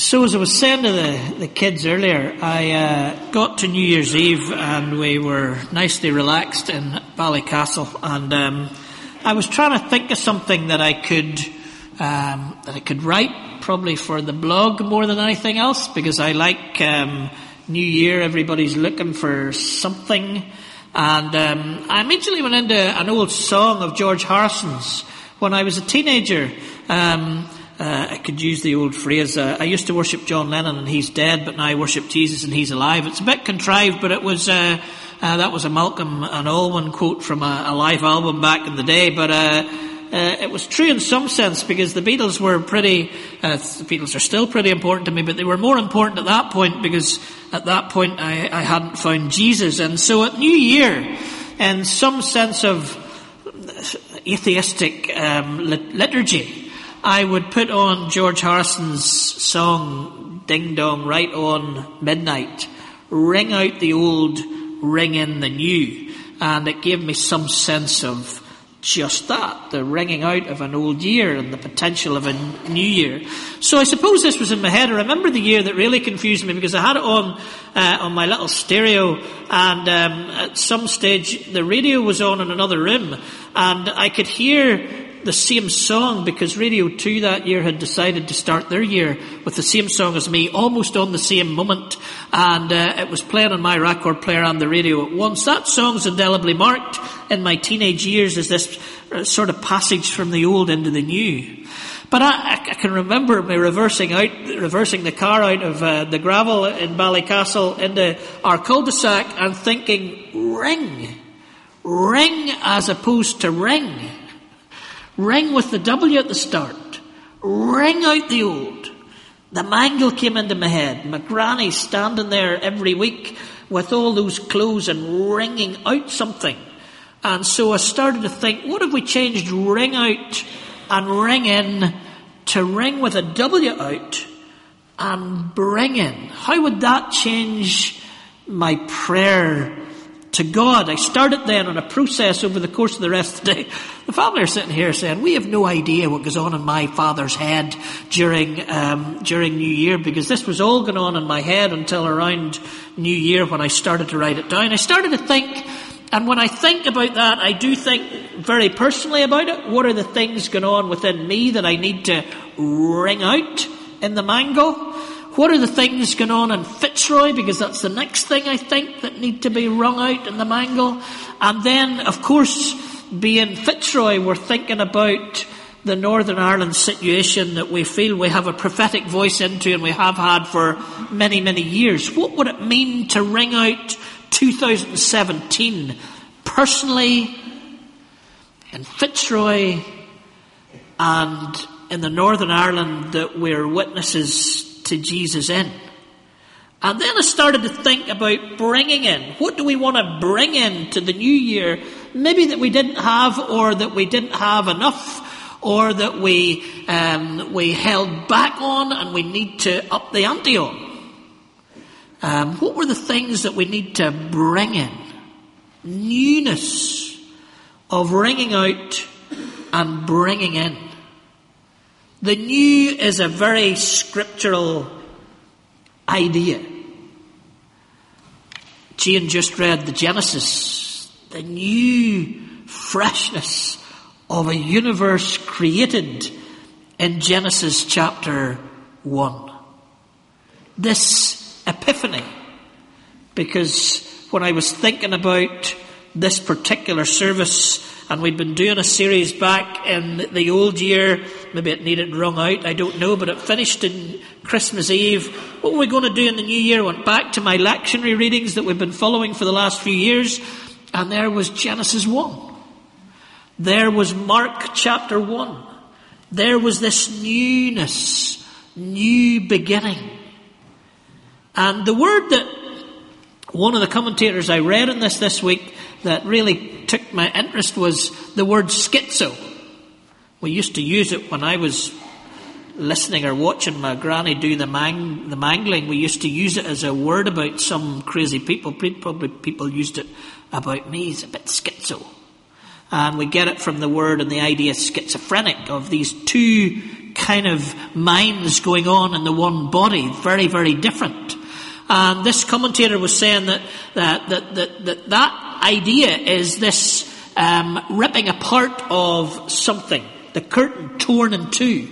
So as I was saying to the, the kids earlier, I uh, got to New Year's Eve and we were nicely relaxed in Ballycastle and um, I was trying to think of something that I could um, that I could write, probably for the blog more than anything else, because I like um, New Year. Everybody's looking for something, and um, I immediately went into an old song of George Harrison's when I was a teenager. Um, uh, I could use the old phrase, uh, I used to worship John Lennon and he's dead, but now I worship Jesus and he's alive. It's a bit contrived, but it was, uh, uh that was a Malcolm and Alwyn quote from a, a, live album back in the day, but, uh, uh, it was true in some sense because the Beatles were pretty, the Beatles are still pretty important to me, but they were more important at that point because at that point I, I hadn't found Jesus. And so at New Year, in some sense of atheistic um, liturgy, I would put on George Harrison's song Ding Dong right on midnight, ring out the old, ring in the new. And it gave me some sense of just that, the ringing out of an old year and the potential of a new year. So I suppose this was in my head. I remember the year that really confused me because I had it on uh, on my little stereo, and um, at some stage the radio was on in another room, and I could hear the same song because Radio 2 that year had decided to start their year with the same song as me, almost on the same moment, and uh, it was playing on my record player on the radio at once. That song's indelibly marked in my teenage years as this uh, sort of passage from the old into the new. But I, I can remember me reversing out, reversing the car out of uh, the gravel in Ballycastle into our cul-de-sac and thinking, ring, ring as opposed to ring. Ring with the W at the start. Ring out the old. The mangle came into my head. My granny standing there every week with all those clothes and ringing out something. And so I started to think, what if we changed ring out and ring in to ring with a W out and bring in? How would that change my prayer to God. I started then on a process over the course of the rest of the day. The family are sitting here saying, we have no idea what goes on in my father's head during, um, during New Year because this was all going on in my head until around New Year when I started to write it down. I started to think, and when I think about that, I do think very personally about it. What are the things going on within me that I need to ring out in the mango? What are the things going on in Fitzroy? Because that's the next thing I think that need to be wrung out in the mangle. And then, of course, being Fitzroy, we're thinking about the Northern Ireland situation that we feel we have a prophetic voice into and we have had for many, many years. What would it mean to ring out 2017 personally in Fitzroy and in the Northern Ireland that we're witnesses to Jesus in. And then I started to think about bringing in. What do we want to bring in to the new year? Maybe that we didn't have, or that we didn't have enough, or that we um, we held back on, and we need to up the ante on. Um, what were the things that we need to bring in? Newness of ringing out and bringing in. The new is a very scriptural idea. Jane just read the Genesis, the new freshness of a universe created in Genesis chapter 1. This epiphany, because when I was thinking about this particular service, and we'd been doing a series back in the old year. Maybe it needed rung out, I don't know, but it finished in Christmas Eve. What were we going to do in the new year? Went back to my lectionary readings that we've been following for the last few years, and there was Genesis 1. There was Mark chapter 1. There was this newness, new beginning. And the word that one of the commentators I read in this this week that really took my interest was the word schizo. We used to use it when I was listening or watching my granny do the, mang- the mangling. We used to use it as a word about some crazy people. Probably people used it about me. It's a bit schizo. And we get it from the word and the idea schizophrenic of these two kind of minds going on in the one body, very, very different. And this commentator was saying that that that that that, that idea is this um, ripping apart of something, the curtain torn in two,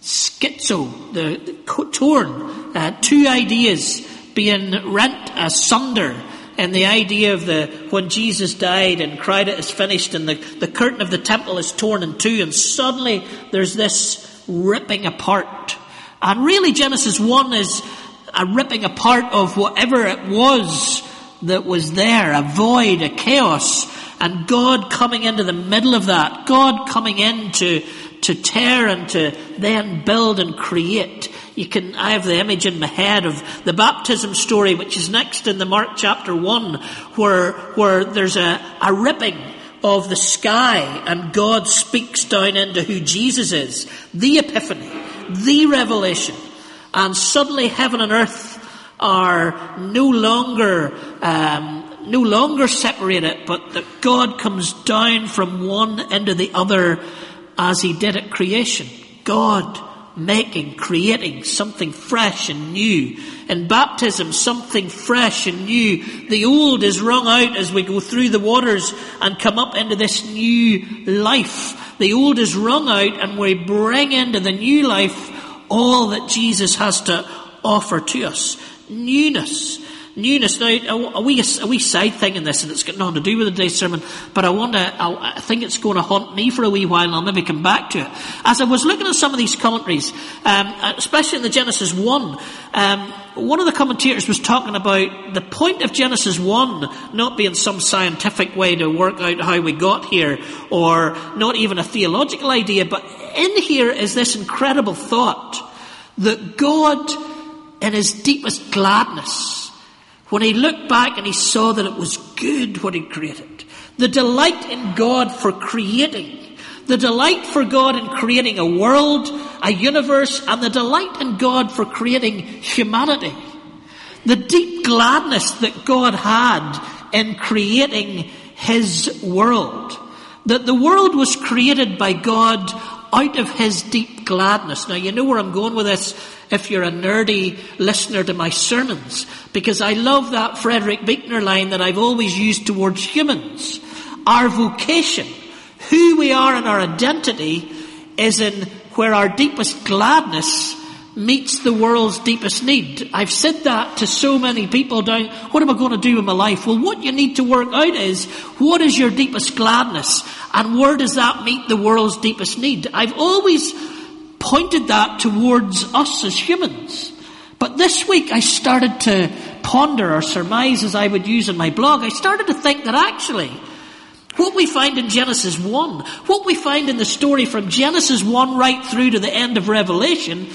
schizo, the, torn, uh, two ideas being rent asunder and the idea of the when Jesus died and cried it is finished and the, the curtain of the temple is torn in two and suddenly there's this ripping apart. And really Genesis 1 is a ripping apart of whatever it was that was there, a void, a chaos, and God coming into the middle of that, God coming in to, to tear and to then build and create. You can, I have the image in my head of the baptism story, which is next in the Mark chapter 1, where, where there's a, a ripping of the sky and God speaks down into who Jesus is. The epiphany, the revelation. And suddenly heaven and earth are no longer um, no longer separated, but that God comes down from one into the other as He did at creation. God making, creating something fresh and new. In baptism, something fresh and new. The old is wrung out as we go through the waters and come up into this new life. The old is wrung out and we bring into the new life all that Jesus has to offer to us newness. Newness. Now, a wee, a wee side thing in this, and it's got nothing to do with today's sermon, but I want to, I think it's going to haunt me for a wee while, and I'll maybe come back to it. As I was looking at some of these commentaries, um, especially in the Genesis 1, um, one of the commentators was talking about the point of Genesis 1 not being some scientific way to work out how we got here, or not even a theological idea, but in here is this incredible thought that God in his deepest gladness when he looked back and he saw that it was good what he created. The delight in God for creating. The delight for God in creating a world, a universe, and the delight in God for creating humanity. The deep gladness that God had in creating his world. That the world was created by God out of his deep gladness. Now you know where I'm going with this if you're a nerdy listener to my sermons, because I love that Frederick Buechner line that I've always used towards humans. Our vocation, who we are and our identity, is in where our deepest gladness meets the world's deepest need. I've said that to so many people down, what am I going to do with my life? Well, what you need to work out is, what is your deepest gladness? And where does that meet the world's deepest need? I've always pointed that towards us as humans. But this week I started to ponder or surmise as I would use in my blog. I started to think that actually, what we find in Genesis 1, what we find in the story from Genesis 1 right through to the end of Revelation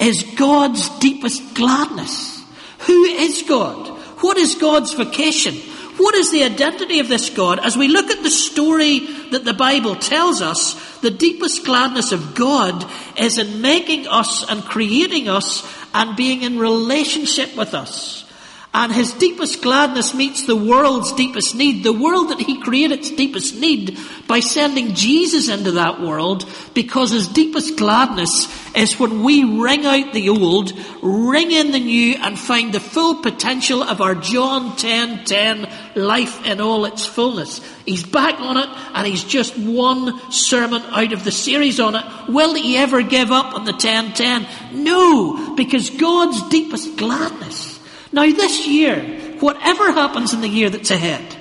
is God's deepest gladness. Who is God? What is God's vocation? What is the identity of this God? As we look at the story that the Bible tells us, the deepest gladness of God is in making us and creating us and being in relationship with us. And his deepest gladness meets the world's deepest need, the world that he created's deepest need by sending Jesus into that world because his deepest gladness is when we ring out the old, ring in the new and find the full potential of our John 10, 10 life in all its fullness. He's back on it and he's just one sermon out of the series on it. Will he ever give up on the 10, 10? No, because God's deepest gladness now this year, whatever happens in the year that's ahead,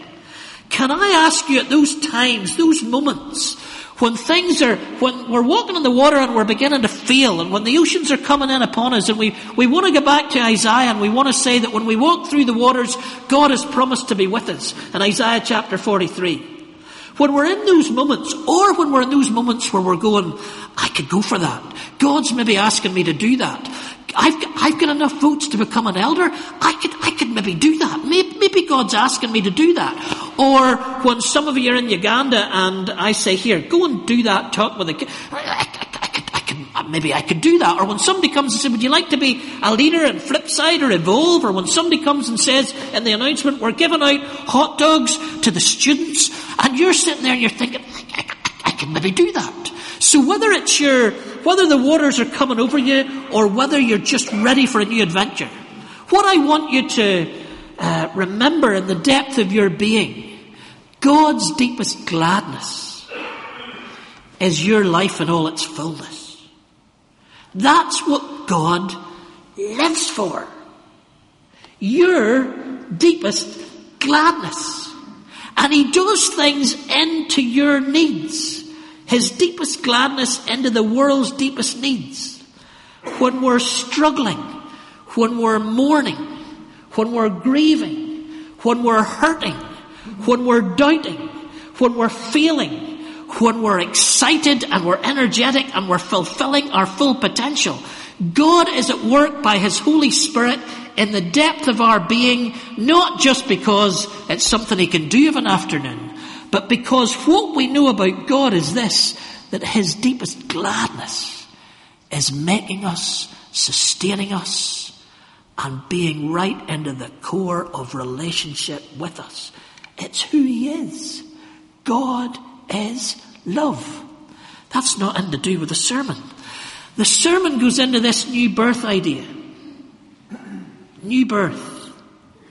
can I ask you at those times, those moments, when things are, when we're walking in the water and we're beginning to feel, and when the oceans are coming in upon us, and we, we want to go back to Isaiah and we want to say that when we walk through the waters, God has promised to be with us in Isaiah chapter 43. When we're in those moments, or when we're in those moments where we're going, I could go for that. God's maybe asking me to do that. I've I've got enough votes to become an elder. I could, I could maybe do that. Maybe, maybe God's asking me to do that. Or when some of you are in Uganda and I say, here, go and do that talk with the maybe I could do that. Or when somebody comes and says, would you like to be a leader in Flipside or Evolve? Or when somebody comes and says in the announcement, we're giving out hot dogs to the students. And you're sitting there and you're thinking, I can maybe do that. So whether it's your whether the waters are coming over you or whether you're just ready for a new adventure, what I want you to uh, remember in the depth of your being, God's deepest gladness is your life in all its fullness. That's what God lives for. Your deepest gladness. And He does things into your needs. His deepest gladness into the world's deepest needs. When we're struggling, when we're mourning, when we're grieving, when we're hurting, when we're doubting, when we're feeling, when we're excited and we're energetic and we're fulfilling our full potential. God is at work by His Holy Spirit in the depth of our being, not just because it's something He can do of an afternoon, but because what we know about God is this, that His deepest gladness is making us, sustaining us, and being right into the core of relationship with us. It's who He is. God is love. That's nothing to do with the sermon. The sermon goes into this new birth idea. New birth.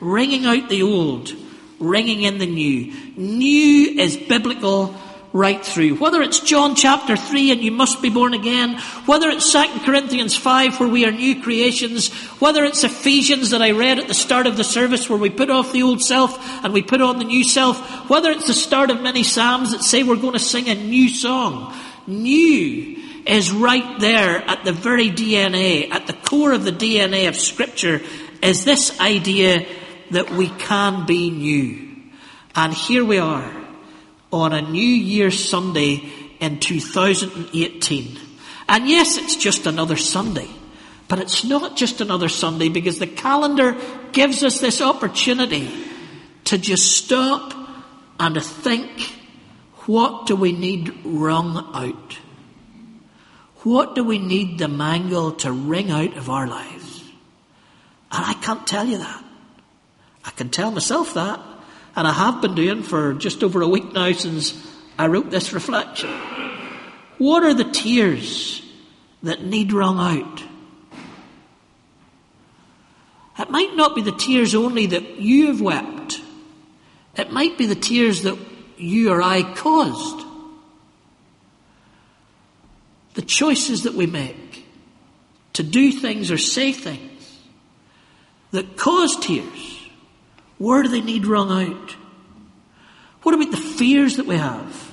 Ringing out the old, ringing in the new. New is biblical right through. Whether it's John chapter 3 and you must be born again, whether it's 2 Corinthians 5 where we are new creations, whether it's Ephesians that I read at the start of the service where we put off the old self and we put on the new self, whether it's the start of many psalms that say we're going to sing a new song, new is right there at the very DNA, at the core of the DNA of scripture is this idea that we can be new. And here we are on a New Year's Sunday in 2018. And yes, it's just another Sunday. But it's not just another Sunday because the calendar gives us this opportunity to just stop and think, what do we need wrung out? What do we need the mangle to wring out of our lives? And I can't tell you that. I can tell myself that. And I have been doing for just over a week now since I wrote this reflection. What are the tears that need wrung out? It might not be the tears only that you have wept. It might be the tears that you or I caused. The choices that we make to do things or say things that cause tears where do they need wrung out? What about the fears that we have?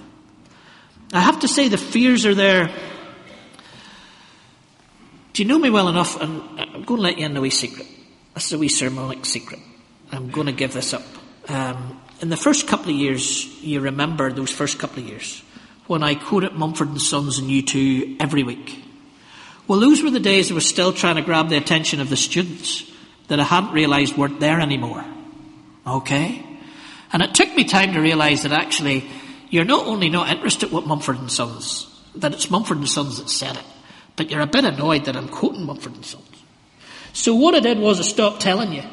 I have to say the fears are there. Do you know me well enough? And I'm going to let you in a wee secret. This is a wee sermonic secret. I'm going to give this up. Um, in the first couple of years, you remember those first couple of years when I quoted Mumford and Sons and U2 every week. Well, those were the days I was still trying to grab the attention of the students that I hadn't realised weren't there anymore. Okay? And it took me time to realise that actually you're not only not interested what Mumford and Sons, that it's Mumford and Sons that said it, but you're a bit annoyed that I'm quoting Mumford and Sons. So what I did was I stopped telling you.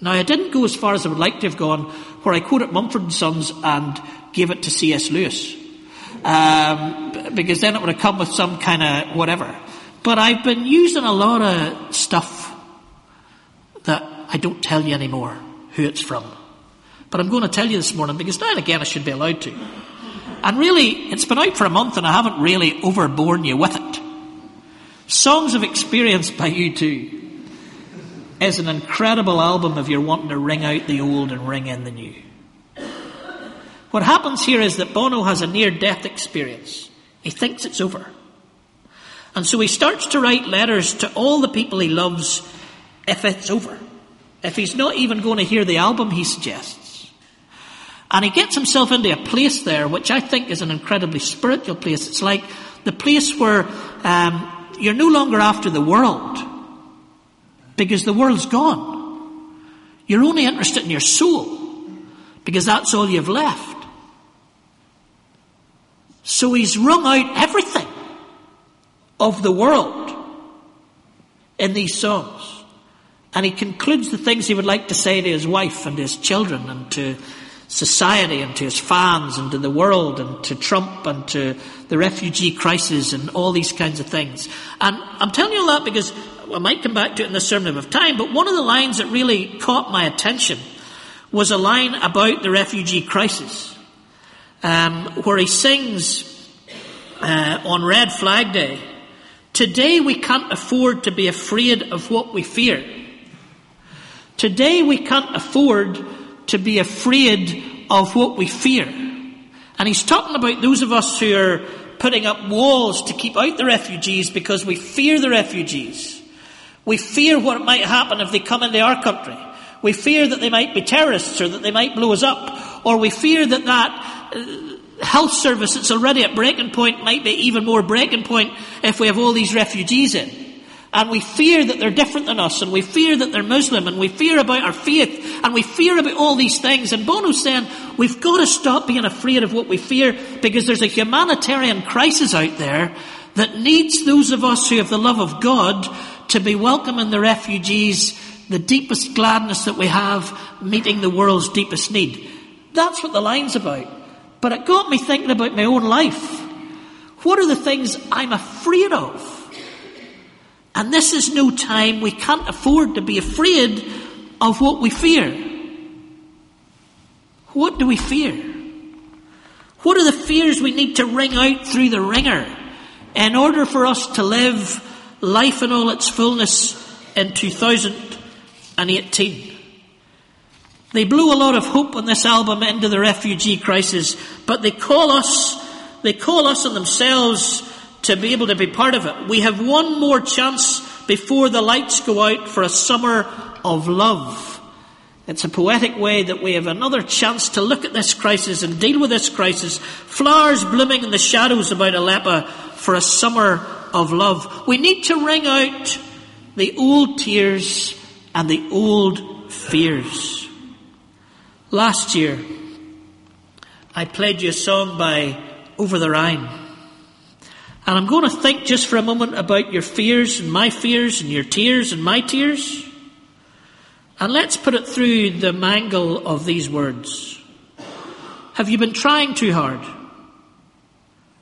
Now I didn't go as far as I would like to have gone, where I quoted Mumford and Sons and gave it to C.S. Lewis, um, because then it would have come with some kind of whatever. But I've been using a lot of stuff that I don't tell you anymore who it's from. But I'm going to tell you this morning because now and again I should be allowed to. And really, it's been out for a month and I haven't really overborne you with it. Songs of Experience by U2 is an incredible album if you're wanting to ring out the old and ring in the new. What happens here is that Bono has a near death experience. He thinks it's over. And so he starts to write letters to all the people he loves if it's over if he's not even going to hear the album he suggests. And he gets himself into a place there, which I think is an incredibly spiritual place. It's like the place where um, you're no longer after the world, because the world's gone. You're only interested in your soul, because that's all you've left. So he's wrung out everything of the world in these songs. And he concludes the things he would like to say to his wife and his children and to society and to his fans and to the world and to Trump and to the refugee crisis and all these kinds of things. And I'm telling you all that because I might come back to it in the sermon of time, but one of the lines that really caught my attention was a line about the refugee crisis, um, where he sings uh, on Red Flag Day, Today we can't afford to be afraid of what we fear. Today we can't afford to be afraid of what we fear. And he's talking about those of us who are putting up walls to keep out the refugees because we fear the refugees. We fear what might happen if they come into our country. We fear that they might be terrorists or that they might blow us up. Or we fear that that uh, health service that's already at breaking point might be even more breaking point if we have all these refugees in. And we fear that they're different than us, and we fear that they're Muslim, and we fear about our faith, and we fear about all these things. And Bono's saying, we've got to stop being afraid of what we fear, because there's a humanitarian crisis out there that needs those of us who have the love of God to be welcoming the refugees, the deepest gladness that we have, meeting the world's deepest need. That's what the line's about. But it got me thinking about my own life. What are the things I'm afraid of? And this is no time we can't afford to be afraid of what we fear. What do we fear? What are the fears we need to ring out through the wringer in order for us to live life in all its fullness in 2018? They blew a lot of hope on this album into the refugee crisis, but they call us, they call us and themselves to be able to be part of it. We have one more chance before the lights go out for a summer of love. It's a poetic way that we have another chance to look at this crisis and deal with this crisis. Flowers blooming in the shadows about Aleppo for a summer of love. We need to wring out the old tears and the old fears. Last year, I played you a song by Over the Rhine. And I'm going to think just for a moment about your fears and my fears and your tears and my tears. And let's put it through the mangle of these words. Have you been trying too hard?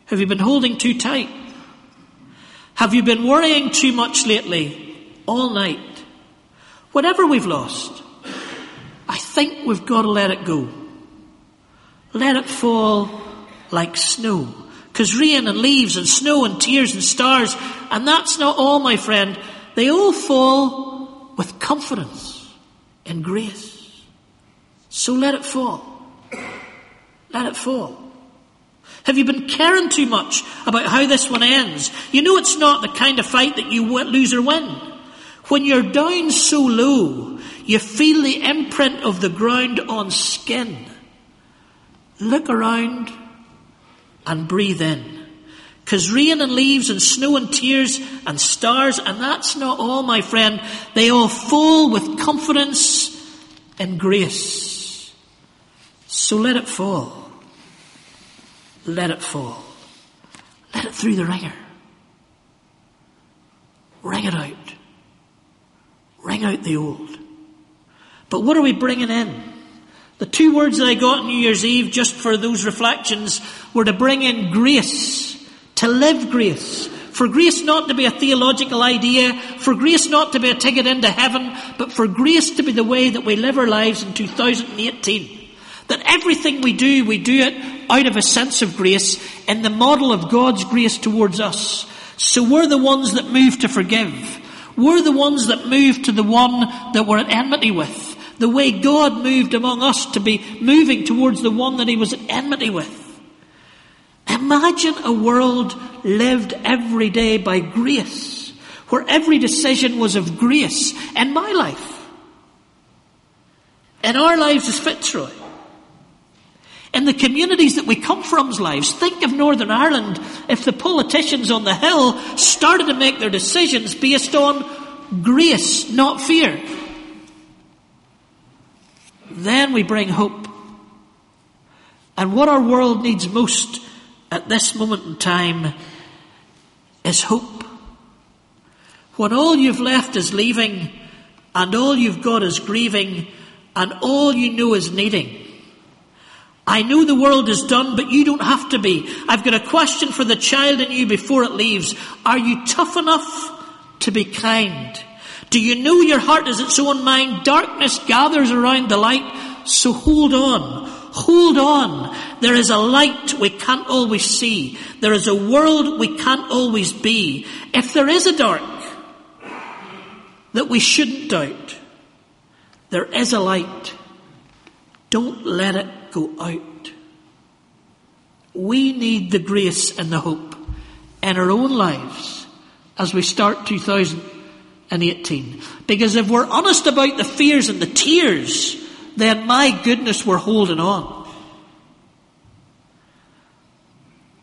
Have you been holding too tight? Have you been worrying too much lately, all night? Whatever we've lost, I think we've got to let it go. Let it fall like snow because rain and leaves and snow and tears and stars, and that's not all, my friend. They all fall with confidence and grace. So let it fall. Let it fall. Have you been caring too much about how this one ends? You know it's not the kind of fight that you lose or win. When you're down so low, you feel the imprint of the ground on skin. Look around and breathe in. Because rain and leaves and snow and tears and stars, and that's not all, my friend. They all fall with confidence and grace. So let it fall. Let it fall. Let it through the wringer. Ring it out. Ring out the old. But what are we bringing in? The two words that I got New Year's Eve just for those reflections were to bring in grace, to live grace. For grace not to be a theological idea, for grace not to be a ticket into heaven, but for grace to be the way that we live our lives in 2018. That everything we do, we do it out of a sense of grace in the model of God's grace towards us. So we're the ones that move to forgive. We're the ones that move to the one that we're at enmity with the way God moved among us to be moving towards the one that he was at enmity with. Imagine a world lived every day by grace, where every decision was of grace in my life, in our lives as Fitzroy, in the communities that we come from's lives. Think of Northern Ireland if the politicians on the Hill started to make their decisions based on grace, not fear. Then we bring hope. And what our world needs most at this moment in time is hope. When all you've left is leaving, and all you've got is grieving, and all you know is needing, I know the world is done, but you don't have to be. I've got a question for the child in you before it leaves. Are you tough enough to be kind? Do you know your heart is its own mind? Darkness gathers around the light, so hold on. Hold on. There is a light we can't always see. There is a world we can't always be. If there is a dark that we shouldn't doubt, there is a light. Don't let it go out. We need the grace and the hope in our own lives as we start 2018. Because if we're honest about the fears and the tears, then my goodness, we're holding on.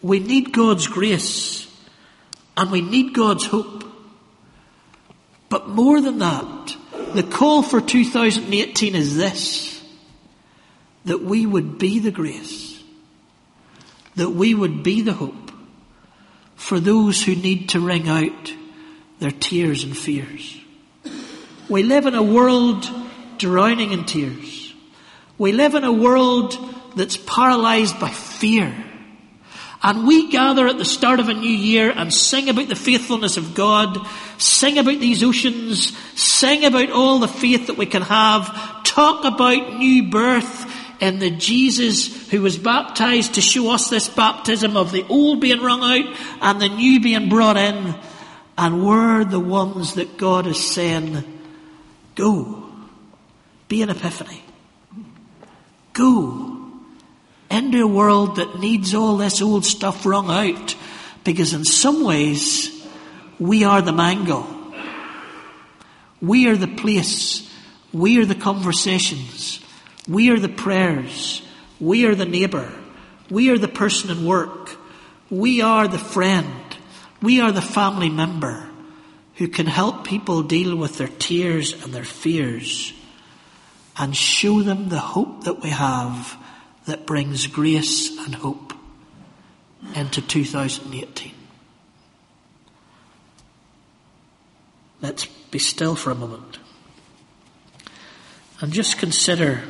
We need God's grace and we need God's hope. But more than that, the call for 2018 is this that we would be the grace, that we would be the hope for those who need to ring out their tears and fears. We live in a world drowning in tears. We live in a world that's paralyzed by fear. And we gather at the start of a new year and sing about the faithfulness of God, sing about these oceans, sing about all the faith that we can have, talk about new birth, in the Jesus who was baptized to show us this baptism of the old being wrung out and the new being brought in. And we're the ones that God is saying, go, be an epiphany. Go into a world that needs all this old stuff wrung out because in some ways we are the mango. We are the place. We are the conversations. We are the prayers. We are the neighbour. We are the person in work. We are the friend. We are the family member who can help people deal with their tears and their fears and show them the hope that we have that brings grace and hope into 2018. Let's be still for a moment and just consider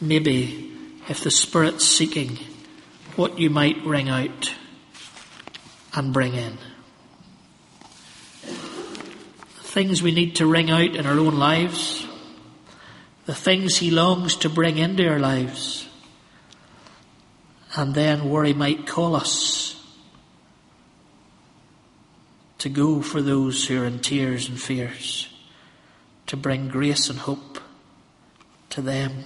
maybe if the Spirit's seeking what you might ring out and bring in. The things we need to ring out in our own lives, the things He longs to bring into our lives, and then where He might call us to go for those who are in tears and fears, to bring grace and hope to them.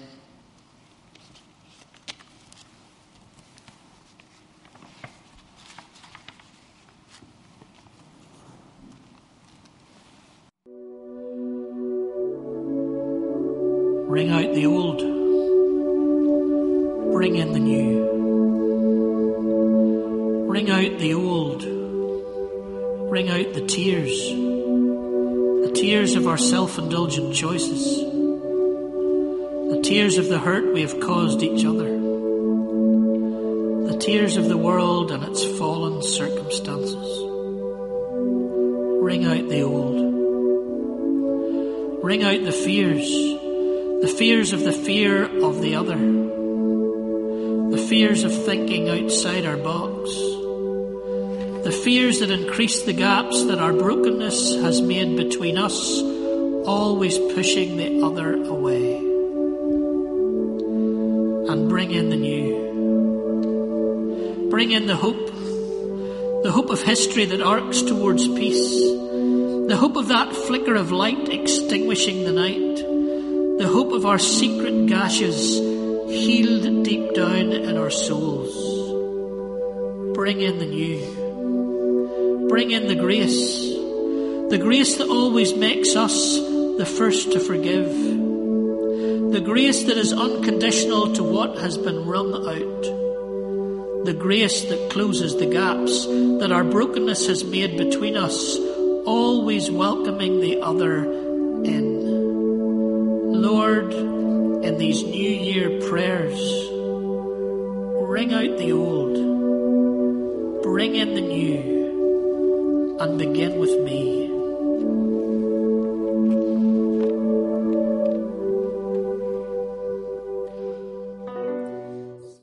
The tears of the hurt we have caused each other. The tears of the world and its fallen circumstances. Ring out the old. Ring out the fears the fears of the fear of the other. The fears of thinking outside our box. The fears that increase the gaps that our brokenness has made between us, always pushing the other away. Bring in the new. Bring in the hope. The hope of history that arcs towards peace. The hope of that flicker of light extinguishing the night the hope of our secret gashes healed deep down in our souls. Bring in the new. Bring in the grace. The grace that always makes us the first to forgive. The grace that is unconditional to what has been wrung out. The grace that closes the gaps that our brokenness has made between us, always welcoming the other in. Lord, in these New Year prayers, ring out the old, bring in the new, and begin with me.